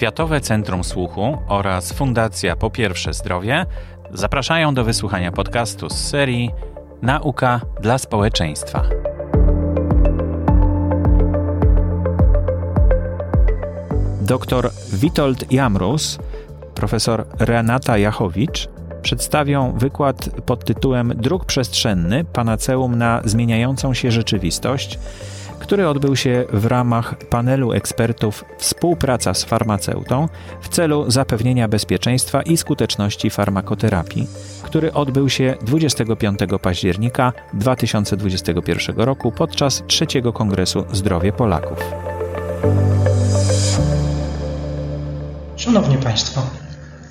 Światowe Centrum Słuchu oraz Fundacja Po Pierwsze Zdrowie zapraszają do wysłuchania podcastu z serii Nauka dla społeczeństwa. Dr Witold Jamrus, profesor Renata Jachowicz przedstawią wykład pod tytułem Dróg przestrzenny panaceum na zmieniającą się rzeczywistość który odbył się w ramach panelu ekspertów Współpraca z farmaceutą w celu zapewnienia bezpieczeństwa i skuteczności farmakoterapii, który odbył się 25 października 2021 roku podczas trzeciego Kongresu Zdrowie Polaków. Szanowni Państwo,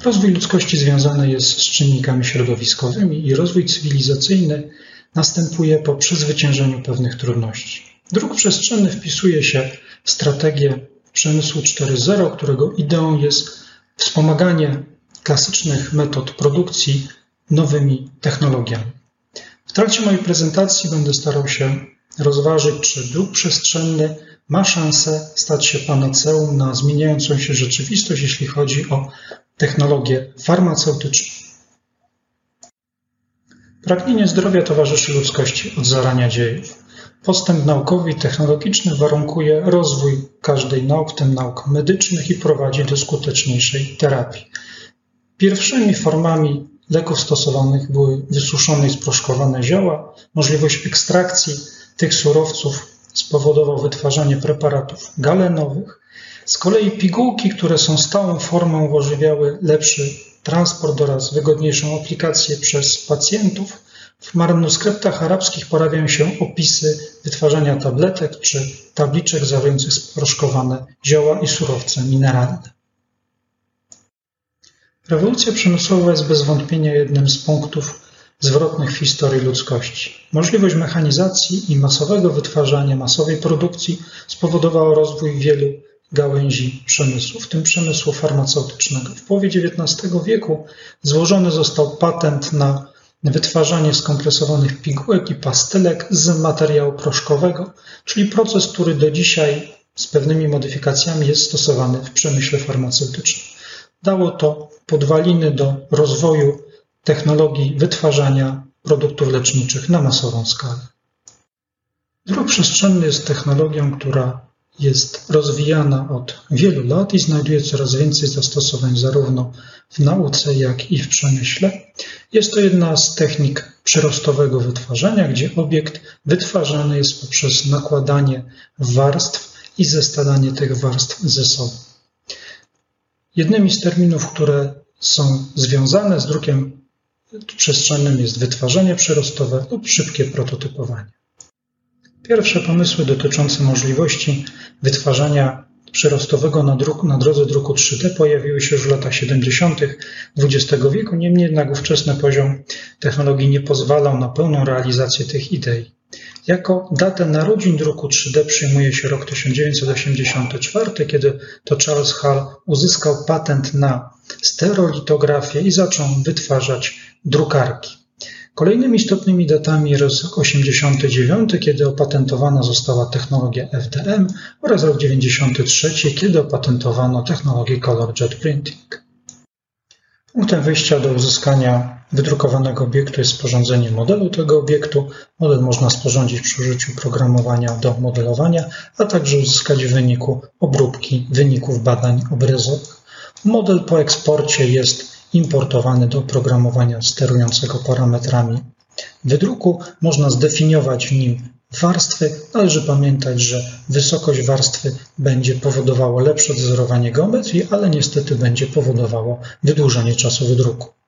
rozwój ludzkości związany jest z czynnikami środowiskowymi i rozwój cywilizacyjny następuje po przezwyciężeniu pewnych trudności. Dróg przestrzenny wpisuje się w strategię przemysłu 4.0, którego ideą jest wspomaganie klasycznych metod produkcji nowymi technologiami. W trakcie mojej prezentacji będę starał się rozważyć, czy dróg przestrzenny ma szansę stać się panaceum na zmieniającą się rzeczywistość, jeśli chodzi o technologie farmaceutyczne. Pragnienie zdrowia towarzyszy ludzkości od zarania dziejów. Postęp naukowy i technologiczny warunkuje rozwój każdej nauk, w tym nauk medycznych i prowadzi do skuteczniejszej terapii. Pierwszymi formami leków stosowanych były wysuszone i sproszkowane zioła. Możliwość ekstrakcji tych surowców spowodował wytwarzanie preparatów galenowych. Z kolei pigułki, które są stałą formą, umożliwiały lepszy transport oraz wygodniejszą aplikację przez pacjentów. W manuskryptach arabskich pojawiają się opisy wytwarzania tabletek czy tabliczek zawierających sproszkowane zioła i surowce mineralne. Rewolucja przemysłowa jest bez wątpienia jednym z punktów zwrotnych w historii ludzkości. Możliwość mechanizacji i masowego wytwarzania, masowej produkcji spowodowała rozwój wielu gałęzi przemysłu, w tym przemysłu farmaceutycznego. W połowie XIX wieku złożony został patent na wytwarzanie skompresowanych pigułek i pastylek z materiału proszkowego, czyli proces, który do dzisiaj z pewnymi modyfikacjami jest stosowany w przemyśle farmaceutycznym. Dało to podwaliny do rozwoju technologii wytwarzania produktów leczniczych na masową skalę. Drog przestrzenny jest technologią, która jest rozwijana od wielu lat i znajduje coraz więcej zastosowań zarówno w nauce, jak i w przemyśle. Jest to jedna z technik przyrostowego wytwarzania, gdzie obiekt wytwarzany jest poprzez nakładanie warstw i zestalanie tych warstw ze sobą. Jednymi z terminów, które są związane z drukiem przestrzennym jest wytwarzanie przyrostowe lub szybkie prototypowanie. Pierwsze pomysły dotyczące możliwości wytwarzania przyrostowego na, druk, na drodze druku 3D pojawiły się już w latach 70. XX wieku, niemniej jednak ówczesny poziom technologii nie pozwalał na pełną realizację tych idei. Jako datę narodzin druku 3D przyjmuje się rok 1984, kiedy to Charles Hall uzyskał patent na stereolitografię i zaczął wytwarzać drukarki. Kolejnymi istotnymi datami jest rok 89, kiedy opatentowana została technologia FDM oraz rok 93, kiedy opatentowano technologię Color Jet Printing. Punktem wyjścia do uzyskania wydrukowanego obiektu jest sporządzenie modelu tego obiektu. Model można sporządzić przy użyciu programowania do modelowania, a także uzyskać w wyniku obróbki wyników badań obrazowych. Model po eksporcie jest importowany do oprogramowania sterującego parametrami wydruku. Można zdefiniować w nim warstwy. Należy pamiętać, że wysokość warstwy będzie powodowała lepsze odzorowanie geometrii, ale niestety będzie powodowało wydłużenie czasu wydruku.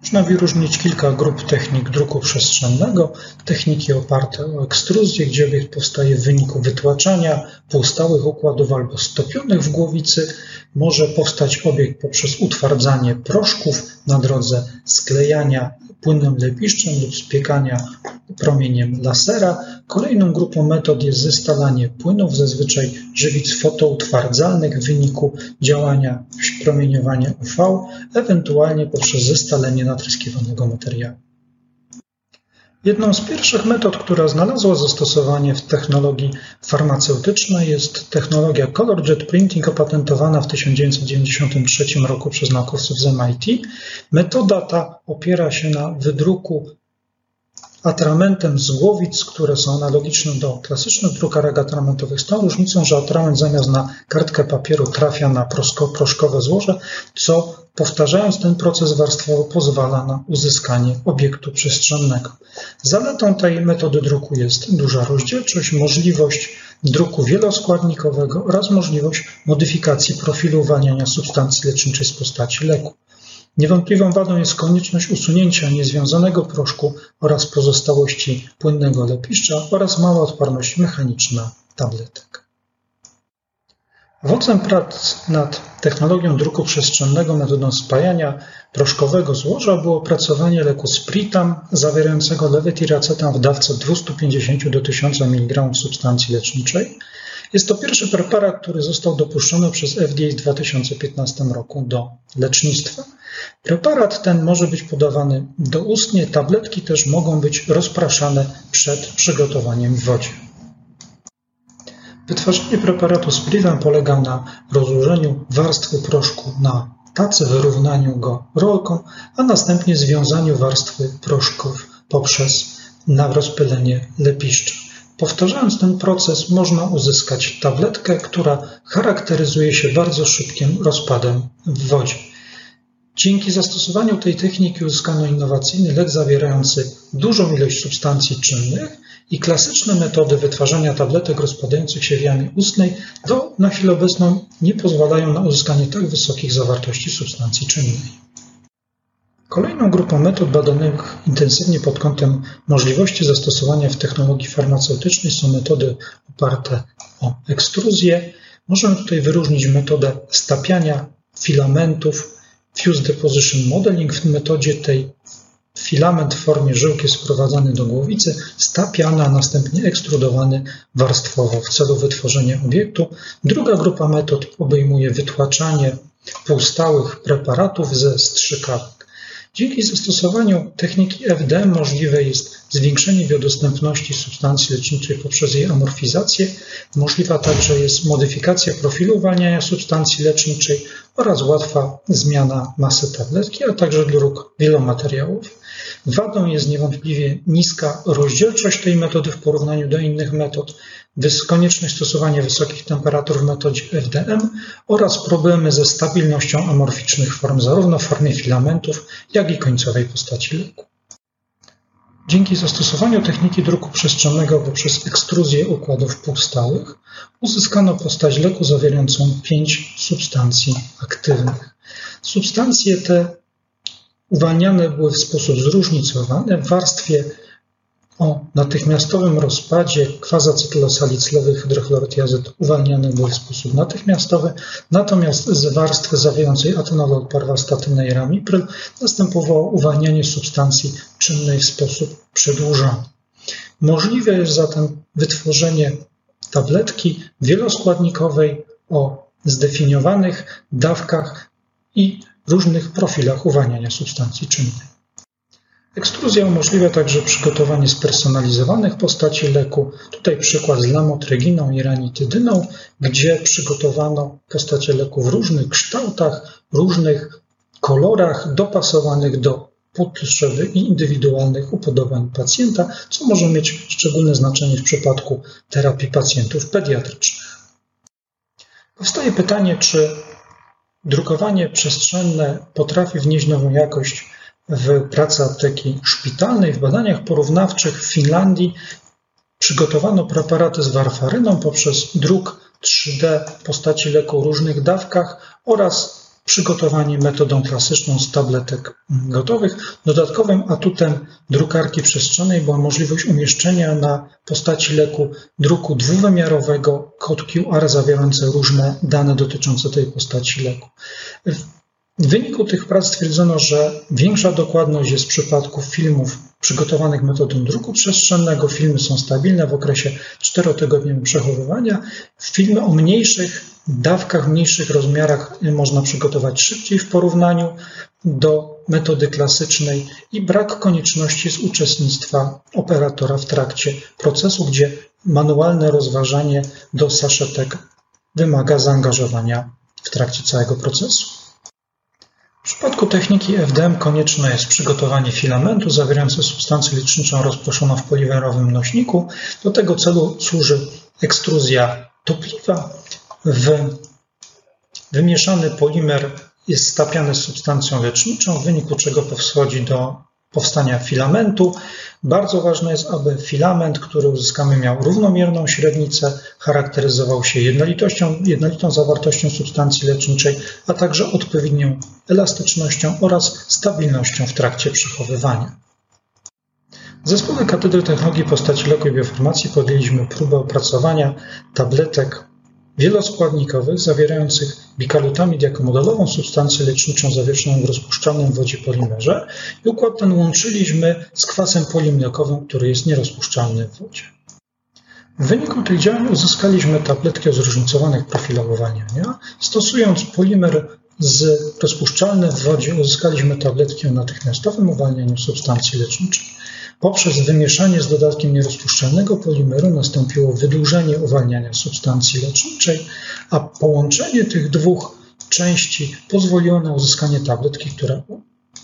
Można wyróżnić kilka grup technik druku przestrzennego. Techniki oparte o ekstruzję, gdzie obiekt powstaje w wyniku wytłaczania półstałych układów albo stopionych w głowicy. Może powstać obiekt poprzez utwardzanie proszków na drodze sklejania płynnym lepiszczem lub spiekania promieniem lasera. Kolejną grupą metod jest zestalanie płynów, zazwyczaj żywic fotoutwardzalnych w wyniku działania promieniowania UV, ewentualnie poprzez zestalenie natryskiwanego materiału. Jedną z pierwszych metod, która znalazła zastosowanie w technologii farmaceutycznej jest technologia Color Jet Printing opatentowana w 1993 roku przez naukowców z MIT. Metoda ta opiera się na wydruku atramentem z głowic, które są analogiczne do klasycznych drukarek atramentowych, z tą różnicą, że atrament zamiast na kartkę papieru trafia na proszkowe złoże, co powtarzając ten proces warstwowy pozwala na uzyskanie obiektu przestrzennego. Zaletą tej metody druku jest duża rozdzielczość, możliwość druku wieloskładnikowego oraz możliwość modyfikacji profilu substancji leczniczej z postaci leku. Niewątpliwą wadą jest konieczność usunięcia niezwiązanego proszku oraz pozostałości płynnego lepiszcza oraz mała odporność mechaniczna tabletek. Owocem prac nad technologią druku przestrzennego metodą spajania proszkowego złoża było opracowanie leku Spritam zawierającego lewetiracetam w dawce 250 do 1000 mg substancji leczniczej. Jest to pierwszy preparat, który został dopuszczony przez FDA w 2015 roku do lecznictwa. Preparat ten może być podawany doustnie, tabletki też mogą być rozpraszane przed przygotowaniem w wodzie. Wytwarzanie preparatu Spritam polega na rozłożeniu warstwy proszku na tacy, wyrównaniu go rolką, a następnie związaniu warstwy proszków poprzez na rozpylenie lepiszcza. Powtarzając ten proces, można uzyskać tabletkę, która charakteryzuje się bardzo szybkim rozpadem w wodzie. Dzięki zastosowaniu tej techniki uzyskano innowacyjny lek zawierający dużą ilość substancji czynnych i klasyczne metody wytwarzania tabletek rozpadających się w jamie ustnej do, na chwilę obecną nie pozwalają na uzyskanie tak wysokich zawartości substancji czynnej. Kolejną grupą metod badanych intensywnie pod kątem możliwości zastosowania w technologii farmaceutycznej są metody oparte o ekstruzję. Możemy tutaj wyróżnić metodę stapiania filamentów Fuse Deposition Modeling. W metodzie tej filament w formie żyłki jest wprowadzany do głowicy, stapiany, a następnie ekstrudowany warstwowo w celu wytworzenia obiektu. Druga grupa metod obejmuje wytłaczanie półstałych preparatów ze strzykawek. Dzięki zastosowaniu techniki FDM możliwe jest zwiększenie biodostępności substancji leczniczej poprzez jej amorfizację. Możliwa także jest modyfikacja profilu uwalniania substancji leczniczej oraz łatwa zmiana masy tabletki, a także druk wielomateriałów. Wadą jest niewątpliwie niska rozdzielczość tej metody w porównaniu do innych metod, konieczność stosowania wysokich temperatur w metodzie FDM oraz problemy ze stabilnością amorficznych form zarówno w formie filamentów, jak i końcowej postaci leku. Dzięki zastosowaniu techniki druku przestrzennego poprzez ekstruzję układów półstałych uzyskano postać leku zawierającą pięć substancji aktywnych. Substancje te uwalniane były w sposób zróżnicowany w warstwie o natychmiastowym rozpadzie kwazacetylosalicylowego hydrochlorotiazyt uwalniany był w sposób natychmiastowy, natomiast z warstwy zawierającej atenolol, parwastatynę i ramipryl następowało uwalnianie substancji czynnej w sposób przedłużony. Możliwe jest zatem wytworzenie tabletki wieloskładnikowej o zdefiniowanych dawkach i różnych profilach uwalniania substancji czynnej. Ekstruzja umożliwia także przygotowanie spersonalizowanych postaci leku. Tutaj przykład z lamotreginą i ranitydyną, gdzie przygotowano postacie leku w różnych kształtach, różnych kolorach, dopasowanych do potrzeby i indywidualnych upodobań pacjenta, co może mieć szczególne znaczenie w przypadku terapii pacjentów pediatrycznych. Powstaje pytanie, czy drukowanie przestrzenne potrafi wnieść nową jakość w pracy apteki szpitalnej. W badaniach porównawczych w Finlandii przygotowano preparaty z warfaryną poprzez druk 3D postaci leku o różnych dawkach oraz przygotowanie metodą klasyczną z tabletek gotowych. Dodatkowym atutem drukarki przestrzennej była możliwość umieszczenia na postaci leku druku dwuwymiarowego kod QR zawierający różne dane dotyczące tej postaci leku. W wyniku tych prac stwierdzono, że większa dokładność jest w przypadku filmów przygotowanych metodą druku przestrzennego. Filmy są stabilne w okresie czterotygodniowego przechowywania. Filmy o mniejszych dawkach, mniejszych rozmiarach można przygotować szybciej w porównaniu do metody klasycznej i brak konieczności z uczestnictwa operatora w trakcie procesu, gdzie manualne rozważanie do saszetek wymaga zaangażowania w trakcie całego procesu. W przypadku techniki FDM konieczne jest przygotowanie filamentu zawierającego substancję leczniczą rozproszoną w polimerowym nośniku. Do tego celu służy ekstruzja topliwa. W wymieszany polimer jest stapiany substancją leczniczą, w wyniku czego powschodzi do powstania filamentu. Bardzo ważne jest, aby filament, który uzyskamy, miał równomierną średnicę, charakteryzował się jednolitością, jednolitą zawartością substancji leczniczej, a także odpowiednią elastycznością oraz stabilnością w trakcie przechowywania. W zespole Katedry Technologii Postaci Leku i Biofarmacji podjęliśmy próbę opracowania tabletek wieloskładnikowych zawierających bikalutamid jako modelową substancję leczniczą zawieszoną w rozpuszczalnym wodzie polimerze i układ ten łączyliśmy z kwasem polimlekowym, który jest nierozpuszczalny w wodzie. W wyniku tych działań uzyskaliśmy tabletki o zróżnicowanych profilach uwalniania. Stosując polimer z rozpuszczalny w wodzie uzyskaliśmy tabletki o natychmiastowym uwalnianiu substancji leczniczej. Poprzez wymieszanie z dodatkiem nierozpuszczalnego polimeru nastąpiło wydłużenie uwalniania substancji leczniczej, a połączenie tych dwóch części pozwoliło na uzyskanie tabletki, która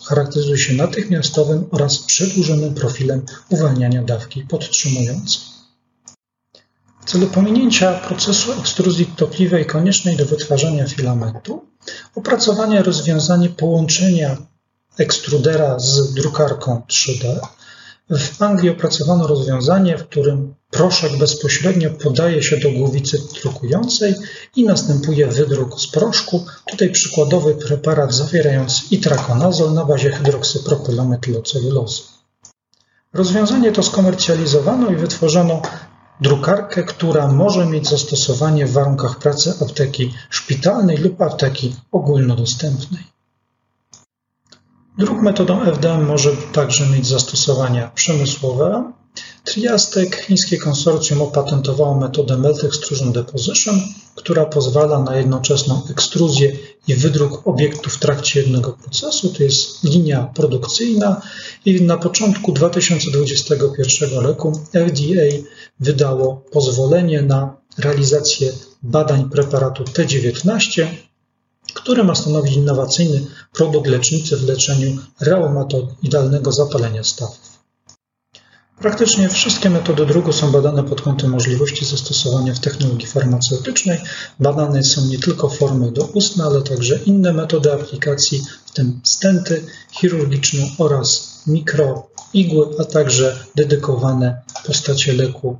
charakteryzuje się natychmiastowym oraz przedłużonym profilem uwalniania dawki podtrzymującej. W celu pominięcia procesu ekstruzji topliwej koniecznej do wytwarzania filamentu, opracowanie rozwiązanie połączenia ekstrudera z drukarką 3D w Anglii opracowano rozwiązanie, w którym proszek bezpośrednio podaje się do głowicy drukującej i następuje wydruk z proszku. Tutaj przykładowy preparat zawierający itrakonazol na bazie hydroksypropylometylocelulozy. Rozwiązanie to skomercjalizowano i wytworzono drukarkę, która może mieć zastosowanie w warunkach pracy apteki szpitalnej lub apteki ogólnodostępnej. Druk metodą FDM może także mieć zastosowania przemysłowe. Triastek, chińskie konsorcjum, opatentowało metodę Melt Extrusion Deposition, która pozwala na jednoczesną ekstruzję i wydruk obiektu w trakcie jednego procesu. To jest linia produkcyjna i na początku 2021 roku FDA wydało pozwolenie na realizację badań preparatu T19 który ma stanowić innowacyjny produkt leczniczy w leczeniu reumatoidalnego zapalenia stawów. Praktycznie wszystkie metody druku są badane pod kątem możliwości zastosowania w technologii farmaceutycznej. Badane są nie tylko formy doustne, ale także inne metody aplikacji, w tym stenty chirurgiczne oraz mikroigły, a także dedykowane postacie leku,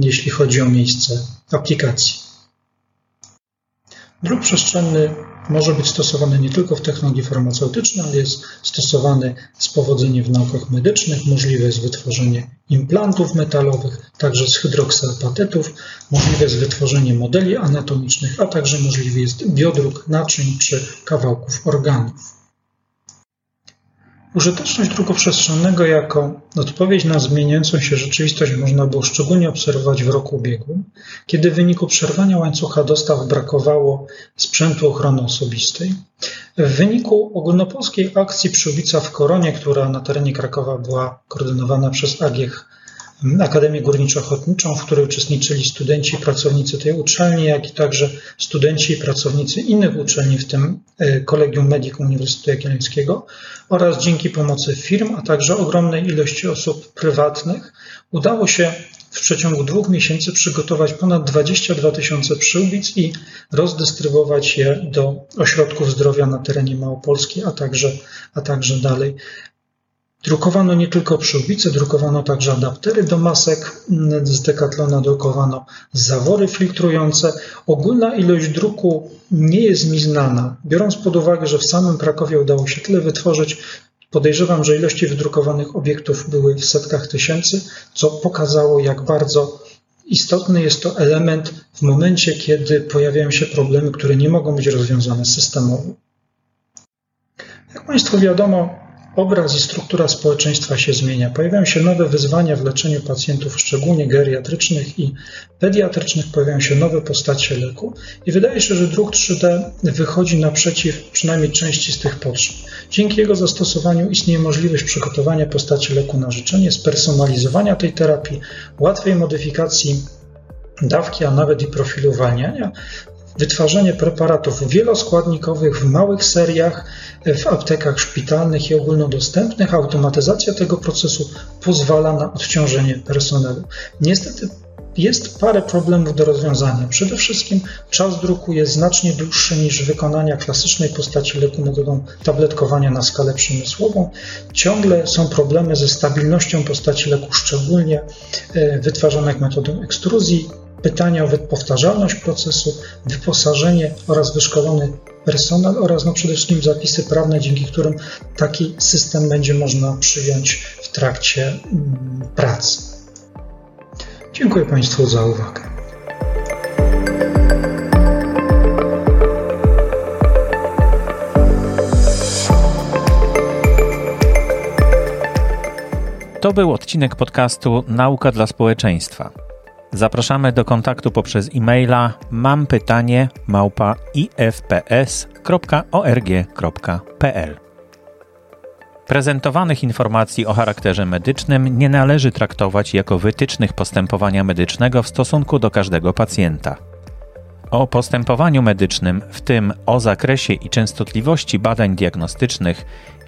jeśli chodzi o miejsce aplikacji. Druk przestrzenny może być stosowany nie tylko w technologii farmaceutycznej, ale jest stosowany z powodzeniem w naukach medycznych. Możliwe jest wytworzenie implantów metalowych, także z hydroksylapatetów. Możliwe jest wytworzenie modeli anatomicznych, a także możliwy jest biodruk naczyń czy kawałków organów. Użyteczność druku przestrzennego jako odpowiedź na zmieniającą się rzeczywistość można było szczególnie obserwować w roku ubiegłym, kiedy w wyniku przerwania łańcucha dostaw brakowało sprzętu ochrony osobistej. W wyniku ogólnopolskiej akcji Przyłbica w Koronie, która na terenie Krakowa była koordynowana przez AGH Akademię Górniczo-Ochotniczą, w której uczestniczyli studenci i pracownicy tej uczelni, jak i także studenci i pracownicy innych uczelni, w tym e, Kolegium Medikum Uniwersytetu Jagiellońskiego oraz dzięki pomocy firm, a także ogromnej ilości osób prywatnych udało się w przeciągu dwóch miesięcy przygotować ponad 22 tysiące przyłbic i rozdystrybuować je do ośrodków zdrowia na terenie Małopolski, a także, a także dalej. Drukowano nie tylko przyłbice, drukowano także adaptery do masek z Decathlona, drukowano zawory filtrujące. Ogólna ilość druku nie jest mi znana. Biorąc pod uwagę, że w samym Krakowie udało się tyle wytworzyć, podejrzewam, że ilości wydrukowanych obiektów były w setkach tysięcy, co pokazało, jak bardzo istotny jest to element w momencie, kiedy pojawiają się problemy, które nie mogą być rozwiązane systemowo. Jak Państwu wiadomo, obraz i struktura społeczeństwa się zmienia. Pojawiają się nowe wyzwania w leczeniu pacjentów, szczególnie geriatrycznych i pediatrycznych, pojawiają się nowe postacie leku i wydaje się, że druk 3D wychodzi naprzeciw przynajmniej części z tych potrzeb. Dzięki jego zastosowaniu istnieje możliwość przygotowania postaci leku na życzenie, spersonalizowania tej terapii, łatwej modyfikacji dawki, a nawet i profilu uwalniania, wytwarzanie preparatów wieloskładnikowych w małych seriach w aptekach szpitalnych i ogólnodostępnych. Automatyzacja tego procesu pozwala na odciążenie personelu. Niestety jest parę problemów do rozwiązania. Przede wszystkim czas druku jest znacznie dłuższy niż wykonania klasycznej postaci leku metodą tabletkowania na skalę przemysłową. Ciągle są problemy ze stabilnością postaci leku, szczególnie e, wytwarzanych metodą ekstruzji pytania o powtarzalność procesu, wyposażenie oraz wyszkolony personel oraz no przede wszystkim zapisy prawne, dzięki którym taki system będzie można przyjąć w trakcie mm, pracy. Dziękuję Państwu za uwagę. To był odcinek podcastu Nauka dla społeczeństwa. Zapraszamy do kontaktu poprzez e-maila mam pytanie małpa ifps.org.pl. Prezentowanych informacji o charakterze medycznym nie należy traktować jako wytycznych postępowania medycznego w stosunku do każdego pacjenta. O postępowaniu medycznym, w tym o zakresie i częstotliwości badań diagnostycznych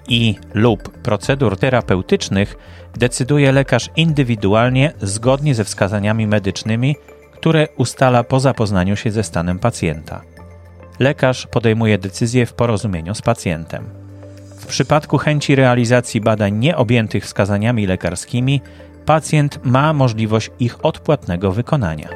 i lub procedur terapeutycznych decyduje lekarz indywidualnie zgodnie ze wskazaniami medycznymi, które ustala po zapoznaniu się ze stanem pacjenta. Lekarz podejmuje decyzję w porozumieniu z pacjentem. W przypadku chęci realizacji badań nieobjętych wskazaniami lekarskimi, pacjent ma możliwość ich odpłatnego wykonania.